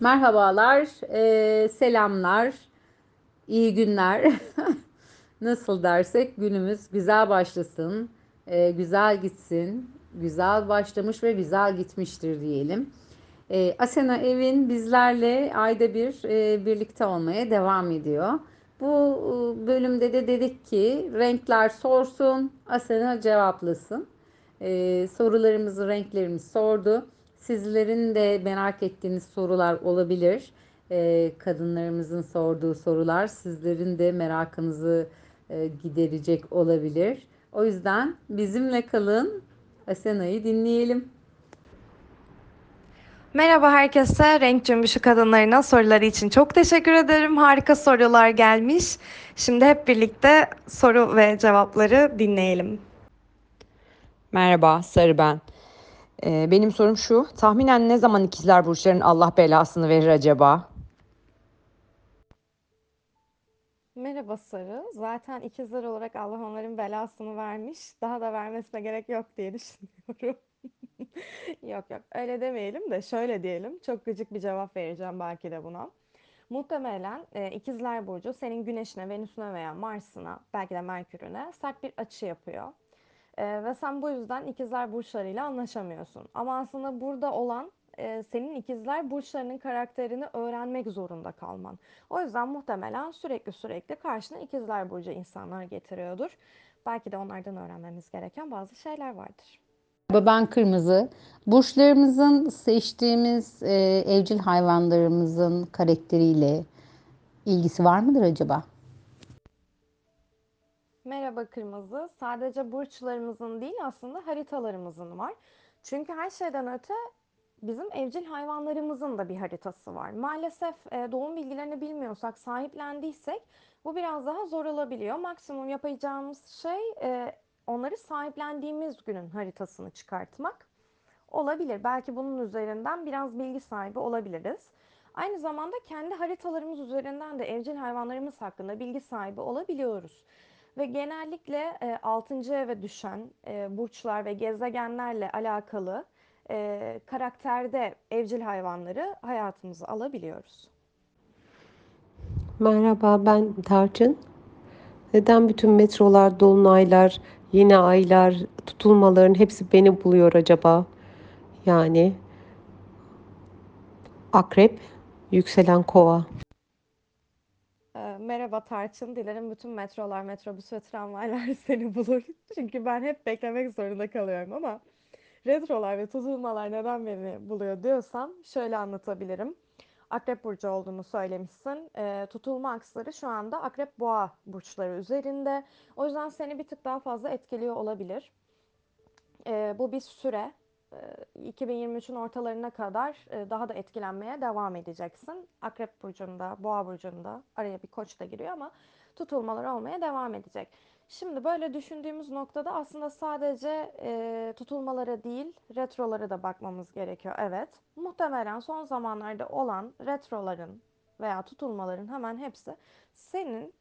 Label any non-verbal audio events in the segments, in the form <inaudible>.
Merhabalar, eee, selamlar, iyi günler. <laughs> Nasıl dersek günümüz güzel başlasın, eee, güzel gitsin, güzel başlamış ve güzel gitmiştir diyelim. Eee, Asena Evin bizlerle ayda bir eee, birlikte olmaya devam ediyor. Bu e, bölümde de dedik ki renkler sorsun, Asena cevaplasın. Ee, sorularımızı, renklerimizi sordu. Sizlerin de merak ettiğiniz sorular olabilir. Ee, kadınlarımızın sorduğu sorular sizlerin de merakınızı e, giderecek olabilir. O yüzden bizimle kalın. Asena'yı dinleyelim. Merhaba herkese. Renk Cümbüşü kadınlarına soruları için çok teşekkür ederim. Harika sorular gelmiş. Şimdi hep birlikte soru ve cevapları dinleyelim. Merhaba, Sarı ben. Ee, benim sorum şu, tahminen ne zaman ikizler burçların Allah belasını verir acaba? Merhaba Sarı. Zaten ikizler olarak Allah onların belasını vermiş. Daha da vermesine gerek yok diye düşünüyorum. <laughs> Yok yok öyle demeyelim de şöyle diyelim. Çok gıcık bir cevap vereceğim belki de buna. Muhtemelen e, ikizler burcu senin güneşine, venüsüne veya Mars'ına belki de Merkür'üne sert bir açı yapıyor. E, ve sen bu yüzden ikizler burçlarıyla anlaşamıyorsun. Ama aslında burada olan e, senin ikizler burçlarının karakterini öğrenmek zorunda kalman. O yüzden muhtemelen sürekli sürekli karşına ikizler burcu insanlar getiriyordur. Belki de onlardan öğrenmemiz gereken bazı şeyler vardır. Ben kırmızı. Burçlarımızın seçtiğimiz e, evcil hayvanlarımızın karakteriyle ilgisi var mıdır acaba? Merhaba Kırmızı. Sadece burçlarımızın değil aslında haritalarımızın var. Çünkü her şeyden öte bizim evcil hayvanlarımızın da bir haritası var. Maalesef e, doğum bilgilerini bilmiyorsak, sahiplendiysek bu biraz daha zor olabiliyor. Maksimum yapacağımız şey e, onları sahiplendiğimiz günün haritasını çıkartmak olabilir. Belki bunun üzerinden biraz bilgi sahibi olabiliriz. Aynı zamanda kendi haritalarımız üzerinden de evcil hayvanlarımız hakkında bilgi sahibi olabiliyoruz. Ve genellikle e, 6. eve düşen e, burçlar ve gezegenlerle alakalı e, karakterde evcil hayvanları hayatımıza alabiliyoruz. Merhaba, ben Tarçın. Neden bütün metrolar, dolunaylar, yeni aylar, tutulmaların hepsi beni buluyor acaba? Yani Akrep, yükselen Kova. Merhaba Tarçın. Dilerim bütün metrolar, metrobüs ve tramvaylar <laughs> seni bulur. Çünkü ben hep beklemek zorunda kalıyorum ama retrolar ve tutulmalar neden beni buluyor diyorsam şöyle anlatabilirim. Akrep burcu olduğunu söylemişsin. E, tutulma aksları şu anda Akrep Boğa burçları üzerinde. O yüzden seni bir tık daha fazla etkiliyor olabilir. E, bu bir süre. E, 2023'ün ortalarına kadar e, daha da etkilenmeye devam edeceksin. Akrep burcunda, Boğa burcunda araya bir koç da giriyor ama tutulmalar olmaya devam edecek. Şimdi böyle düşündüğümüz noktada aslında sadece e, tutulmalara değil retrolara da bakmamız gerekiyor. Evet, muhtemelen son zamanlarda olan retroların veya tutulmaların hemen hepsi senin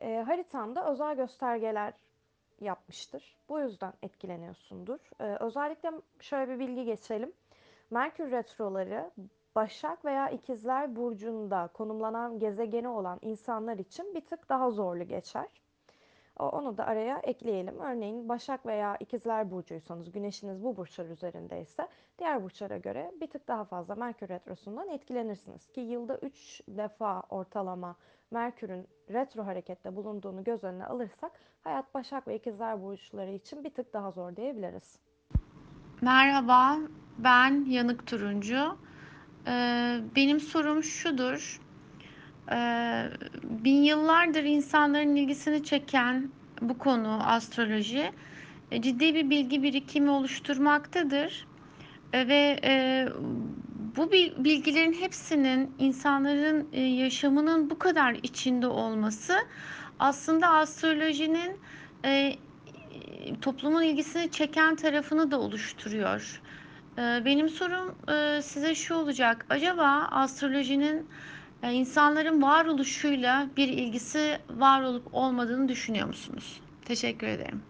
e, haritanda özel göstergeler yapmıştır. Bu yüzden etkileniyorsundur. E, özellikle şöyle bir bilgi geçelim. Merkür retroları Başak veya İkizler burcunda konumlanan gezegeni olan insanlar için bir tık daha zorlu geçer. Onu da araya ekleyelim. Örneğin Başak veya İkizler burcuysanız, güneşiniz bu burçlar üzerindeyse diğer burçlara göre bir tık daha fazla Merkür retrosundan etkilenirsiniz. Ki yılda 3 defa ortalama Merkür'ün retro harekette bulunduğunu göz önüne alırsak hayat Başak ve İkizler burçları için bir tık daha zor diyebiliriz. Merhaba, ben Yanık Turuncu. Ee, benim sorum şudur. Ee, bin yıllardır insanların ilgisini çeken bu konu astroloji e, ciddi bir bilgi birikimi oluşturmaktadır. E, ve e, bu bilgilerin hepsinin insanların e, yaşamının bu kadar içinde olması aslında astrolojinin e, toplumun ilgisini çeken tarafını da oluşturuyor. E, benim sorum size şu olacak. Acaba astrolojinin insanların varoluşuyla bir ilgisi var olup olmadığını düşünüyor musunuz? Teşekkür ederim.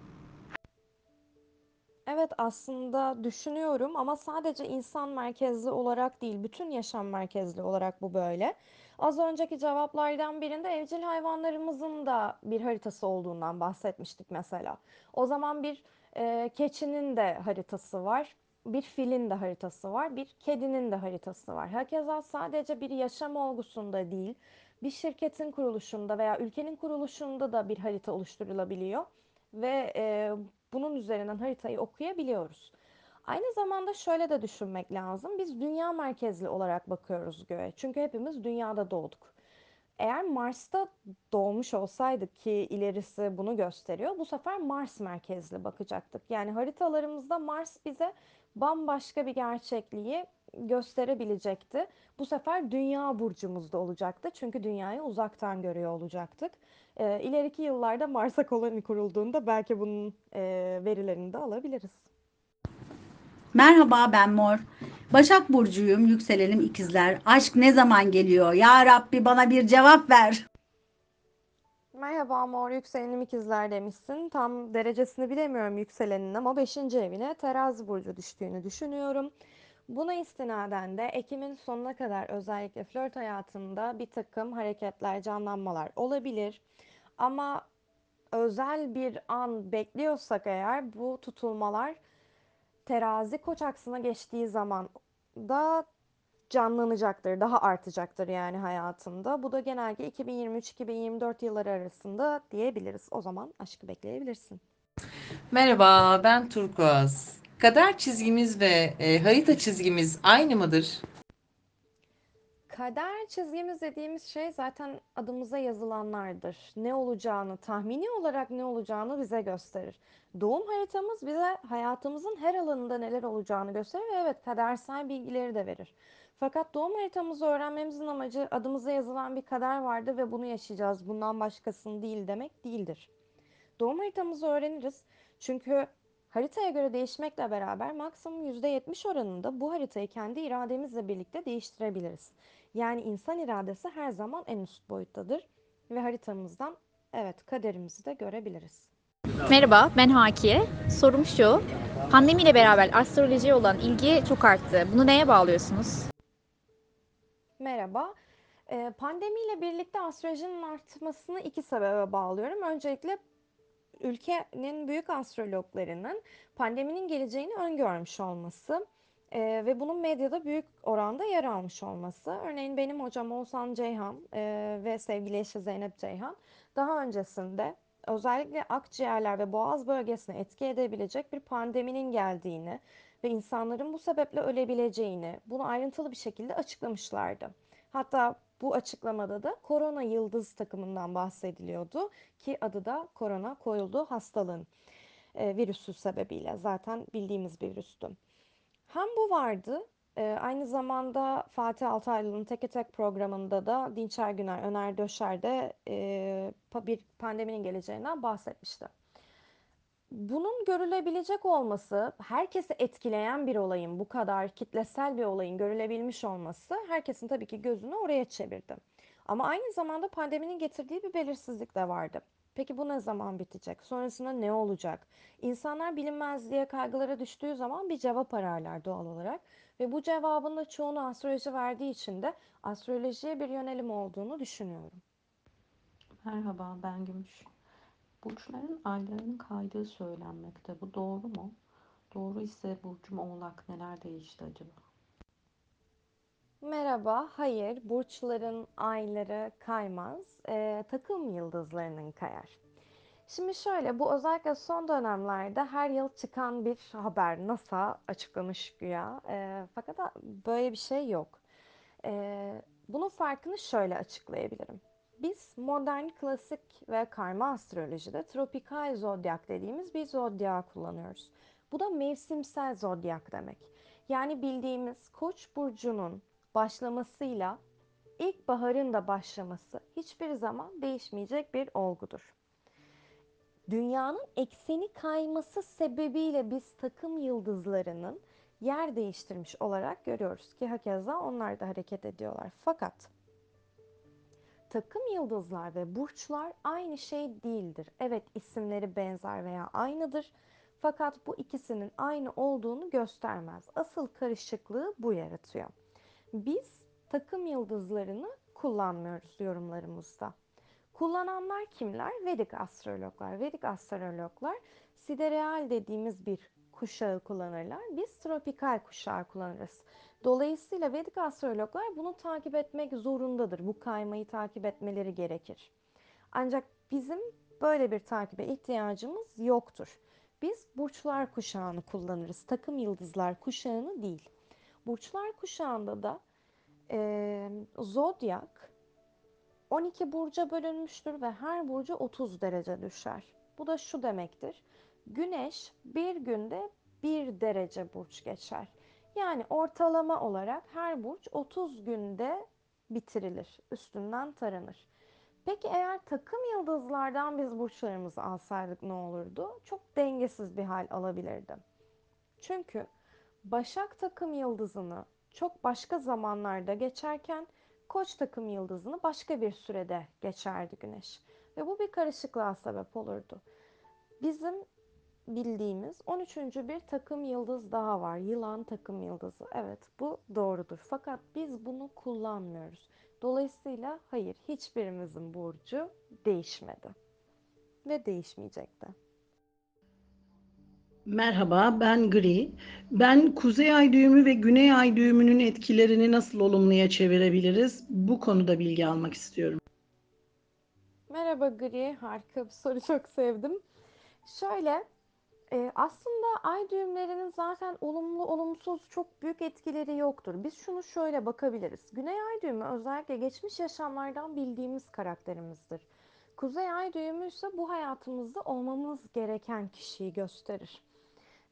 Evet aslında düşünüyorum ama sadece insan merkezli olarak değil, bütün yaşam merkezli olarak bu böyle. Az önceki cevaplardan birinde evcil hayvanlarımızın da bir haritası olduğundan bahsetmiştik mesela. O zaman bir e, keçinin de haritası var, bir filin de haritası var, bir kedinin de haritası var. Hakeza sadece bir yaşam olgusunda değil, bir şirketin kuruluşunda veya ülkenin kuruluşunda da bir harita oluşturulabiliyor ve e, bunun üzerinden haritayı okuyabiliyoruz. Aynı zamanda şöyle de düşünmek lazım. Biz dünya merkezli olarak bakıyoruz göğe. Çünkü hepimiz dünyada doğduk. Eğer Mars'ta doğmuş olsaydık ki ilerisi bunu gösteriyor, bu sefer Mars merkezli bakacaktık. Yani haritalarımızda Mars bize bambaşka bir gerçekliği gösterebilecekti. Bu sefer dünya burcumuzda olacaktı. Çünkü dünyayı uzaktan görüyor olacaktık. E, ileriki yıllarda Mars'a koloni kurulduğunda belki bunun e, verilerini de alabiliriz. Merhaba ben Mor. Başak Burcu'yum, yükselenim ikizler. Aşk ne zaman geliyor? Ya Rabbi bana bir cevap ver. Merhaba Mor yükselenim ikizler demişsin. Tam derecesini bilemiyorum yükselenin ama 5. evine terazi burcu düştüğünü düşünüyorum. Buna istinaden de Ekim'in sonuna kadar özellikle flört hayatında bir takım hareketler, canlanmalar olabilir. Ama özel bir an bekliyorsak eğer bu tutulmalar terazi koç aksına geçtiği zaman da canlanacaktır, daha artacaktır yani hayatında. Bu da genelde 2023-2024 yılları arasında diyebiliriz. O zaman aşkı bekleyebilirsin. Merhaba, ben Turkuaz. Kader çizgimiz ve e, harita çizgimiz aynı mıdır? Kader çizgimiz dediğimiz şey zaten adımıza yazılanlardır. Ne olacağını, tahmini olarak ne olacağını bize gösterir. Doğum haritamız bize hayatımızın her alanında neler olacağını gösterir ve evet kadersel bilgileri de verir. Fakat doğum haritamızı öğrenmemizin amacı adımıza yazılan bir kader vardı ve bunu yaşayacağız. Bundan başkasını değil demek değildir. Doğum haritamızı öğreniriz. Çünkü haritaya göre değişmekle beraber maksimum %70 oranında bu haritayı kendi irademizle birlikte değiştirebiliriz. Yani insan iradesi her zaman en üst boyuttadır ve haritamızdan evet kaderimizi de görebiliriz. Merhaba, ben Hakiye. Sorum şu, pandemiyle beraber astrolojiye olan ilgi çok arttı. Bunu neye bağlıyorsunuz? Merhaba. Pandemiyle birlikte astrolojinin artmasını iki sebebe bağlıyorum. Öncelikle ülkenin büyük astrologlarının pandeminin geleceğini öngörmüş olması e, ve bunun medyada büyük oranda yer almış olması. Örneğin benim hocam Oğuzhan Ceyhan e, ve sevgili eşi Zeynep Ceyhan daha öncesinde özellikle akciğerler ve boğaz bölgesine etki edebilecek bir pandeminin geldiğini ve insanların bu sebeple ölebileceğini bunu ayrıntılı bir şekilde açıklamışlardı. Hatta bu açıklamada da korona yıldız takımından bahsediliyordu ki adı da korona koyuldu hastalığın e, virüsü sebebiyle zaten bildiğimiz bir virüstü. Hem bu vardı e, aynı zamanda Fatih Altaylı'nın Teke Tek programında da Dinçer Güner, Öner Döşer de e, bir pandeminin geleceğinden bahsetmişti. Bunun görülebilecek olması, herkesi etkileyen bir olayın, bu kadar kitlesel bir olayın görülebilmiş olması herkesin tabii ki gözünü oraya çevirdi. Ama aynı zamanda pandeminin getirdiği bir belirsizlik de vardı. Peki bu ne zaman bitecek? Sonrasında ne olacak? İnsanlar bilinmezliğe, kaygılara düştüğü zaman bir cevap ararlar doğal olarak. Ve bu cevabın da çoğunu astroloji verdiği için de astrolojiye bir yönelim olduğunu düşünüyorum. Merhaba, ben Gümüş. Burçların aylarının kaydığı söylenmekte. Bu doğru mu? Doğru ise Burcum Oğlak neler değişti acaba? Merhaba, hayır, burçların ayları kaymaz, Ee, takım yıldızlarının kayar. Şimdi şöyle, bu özellikle son dönemlerde her yıl çıkan bir haber. NASA açıklamış güya. Ee, fakat böyle bir şey yok. Ee, bunun farkını şöyle açıklayabilirim. Biz modern, klasik ve karma astrolojide tropikal zodyak dediğimiz bir zodyak kullanıyoruz. Bu da mevsimsel zodyak demek. Yani bildiğimiz Koç burcunun başlamasıyla ilkbaharın da başlaması hiçbir zaman değişmeyecek bir olgudur. Dünyanın ekseni kayması sebebiyle biz takım yıldızlarının yer değiştirmiş olarak görüyoruz ki hakeza onlar da hareket ediyorlar. Fakat takım yıldızlar ve burçlar aynı şey değildir. Evet isimleri benzer veya aynıdır. Fakat bu ikisinin aynı olduğunu göstermez. Asıl karışıklığı bu yaratıyor. Biz takım yıldızlarını kullanmıyoruz yorumlarımızda. Kullananlar kimler? Vedik astrologlar. Vedik astrologlar sidereal dediğimiz bir kuşağı kullanırlar. Biz tropikal kuşağı kullanırız. Dolayısıyla Vedik astrologlar bunu takip etmek zorundadır. Bu kaymayı takip etmeleri gerekir. Ancak bizim böyle bir takibe ihtiyacımız yoktur. Biz burçlar kuşağını kullanırız. Takım yıldızlar kuşağını değil. Burçlar kuşağında da e, zodyak 12 burca bölünmüştür ve her burcu 30 derece düşer. Bu da şu demektir. Güneş bir günde 1 derece burç geçer. Yani ortalama olarak her burç 30 günde bitirilir, üstünden taranır. Peki eğer takım yıldızlardan biz burçlarımızı alsaydık ne olurdu? Çok dengesiz bir hal alabilirdi. Çünkü Başak takım yıldızını çok başka zamanlarda geçerken Koç takım yıldızını başka bir sürede geçerdi Güneş. Ve bu bir karışıklığa sebep olurdu. Bizim bildiğimiz 13. bir takım yıldız daha var. Yılan takım yıldızı. Evet bu doğrudur. Fakat biz bunu kullanmıyoruz. Dolayısıyla hayır hiçbirimizin burcu değişmedi. Ve değişmeyecek de. Merhaba, ben Gri. Ben kuzey ay düğümü ve güney ay düğümünün etkilerini nasıl olumluya çevirebiliriz? Bu konuda bilgi almak istiyorum. Merhaba Gri, harika bir soru çok sevdim. Şöyle, e, aslında ay düğümlerinin zaten olumlu olumsuz çok büyük etkileri yoktur. Biz şunu şöyle bakabiliriz. Güney ay düğümü özellikle geçmiş yaşamlardan bildiğimiz karakterimizdir. Kuzey ay düğümü ise bu hayatımızda olmamız gereken kişiyi gösterir.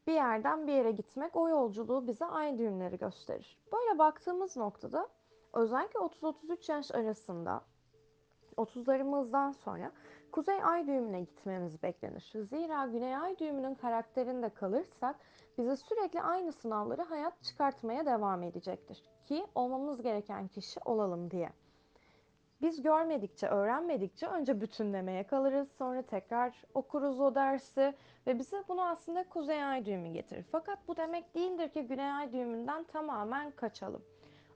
Bir yerden bir yere gitmek o yolculuğu bize ay düğümleri gösterir. Böyle baktığımız noktada özellikle 30-33 yaş arasında 30'larımızdan sonra Kuzey Ay düğümüne gitmemiz beklenir. Zira Güney Ay düğümünün karakterinde kalırsak bize sürekli aynı sınavları hayat çıkartmaya devam edecektir. Ki olmamız gereken kişi olalım diye. Biz görmedikçe, öğrenmedikçe önce bütünlemeye kalırız. Sonra tekrar okuruz o dersi ve bize bunu aslında Kuzey Ay düğümü getirir. Fakat bu demek değildir ki Güney Ay düğümünden tamamen kaçalım.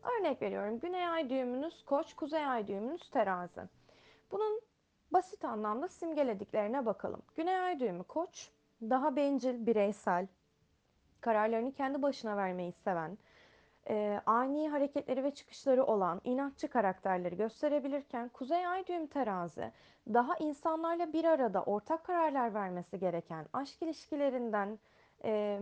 Örnek veriyorum. Güney Ay düğümünüz Koç, Kuzey Ay düğümünüz Terazi. Bunun basit anlamda simgelediklerine bakalım. Güney Ay düğümü Koç, daha bencil, bireysel, kararlarını kendi başına vermeyi seven, e, ani hareketleri ve çıkışları olan inatçı karakterleri gösterebilirken Kuzey Ay düğüm terazi daha insanlarla bir arada ortak kararlar vermesi gereken, aşk ilişkilerinden e,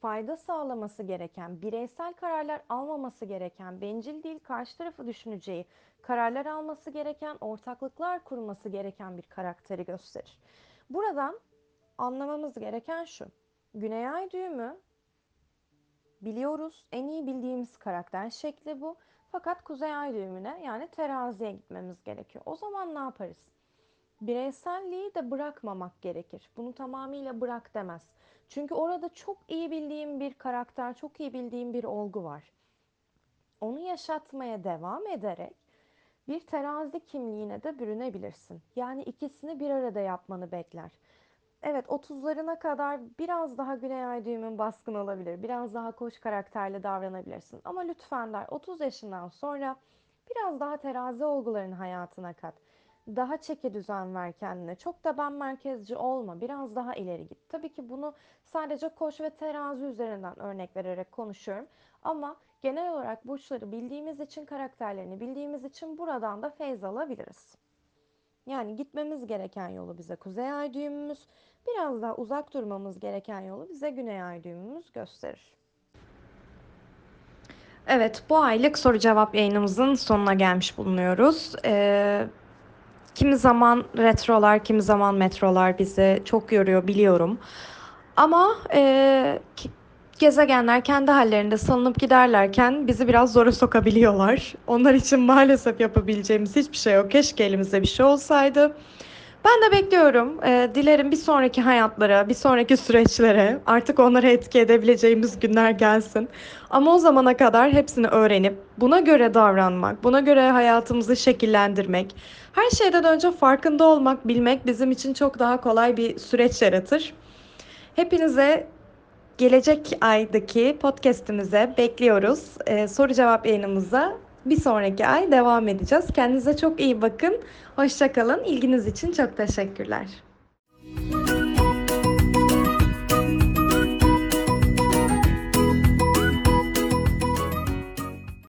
fayda sağlaması gereken, bireysel kararlar almaması gereken, bencil değil karşı tarafı düşüneceği kararlar alması gereken, ortaklıklar kurması gereken bir karakteri gösterir. Buradan anlamamız gereken şu. Güney Ay düğümü biliyoruz. En iyi bildiğimiz karakter şekli bu. Fakat Kuzey Ay düğümüne yani teraziye gitmemiz gerekiyor. O zaman ne yaparız? Bireyselliği de bırakmamak gerekir. Bunu tamamıyla bırak demez. Çünkü orada çok iyi bildiğim bir karakter, çok iyi bildiğim bir olgu var. Onu yaşatmaya devam ederek bir terazi kimliğine de bürünebilirsin. Yani ikisini bir arada yapmanı bekler. Evet 30'larına kadar biraz daha güney ay düğümün baskın olabilir. Biraz daha koş karakterli davranabilirsin. Ama lütfen der 30 yaşından sonra biraz daha terazi olgularını hayatına kat. Daha çeki düzen ver kendine. Çok da ben merkezci olma. Biraz daha ileri git. Tabii ki bunu sadece koç ve terazi üzerinden örnek vererek konuşuyorum. Ama genel olarak burçları bildiğimiz için, karakterlerini bildiğimiz için buradan da feyz alabiliriz. Yani gitmemiz gereken yolu bize kuzey ay düğümümüz, biraz daha uzak durmamız gereken yolu bize güney ay düğümümüz gösterir. Evet, bu aylık soru cevap yayınımızın sonuna gelmiş bulunuyoruz. Ee, kimi zaman retrolar, kimi zaman metrolar bizi çok yoruyor biliyorum. Ama e, gezegenler kendi hallerinde salınıp giderlerken bizi biraz zora sokabiliyorlar. Onlar için maalesef yapabileceğimiz hiçbir şey yok. Keşke elimizde bir şey olsaydı. Ben de bekliyorum. Ee, dilerim bir sonraki hayatlara, bir sonraki süreçlere artık onlara etki edebileceğimiz günler gelsin. Ama o zamana kadar hepsini öğrenip buna göre davranmak, buna göre hayatımızı şekillendirmek, her şeyden önce farkında olmak, bilmek bizim için çok daha kolay bir süreç yaratır. Hepinize gelecek aydaki podcast'imize bekliyoruz. Ee, soru cevap yayınımıza bir sonraki ay devam edeceğiz. Kendinize çok iyi bakın. Hoşça kalın. İlginiz için çok teşekkürler.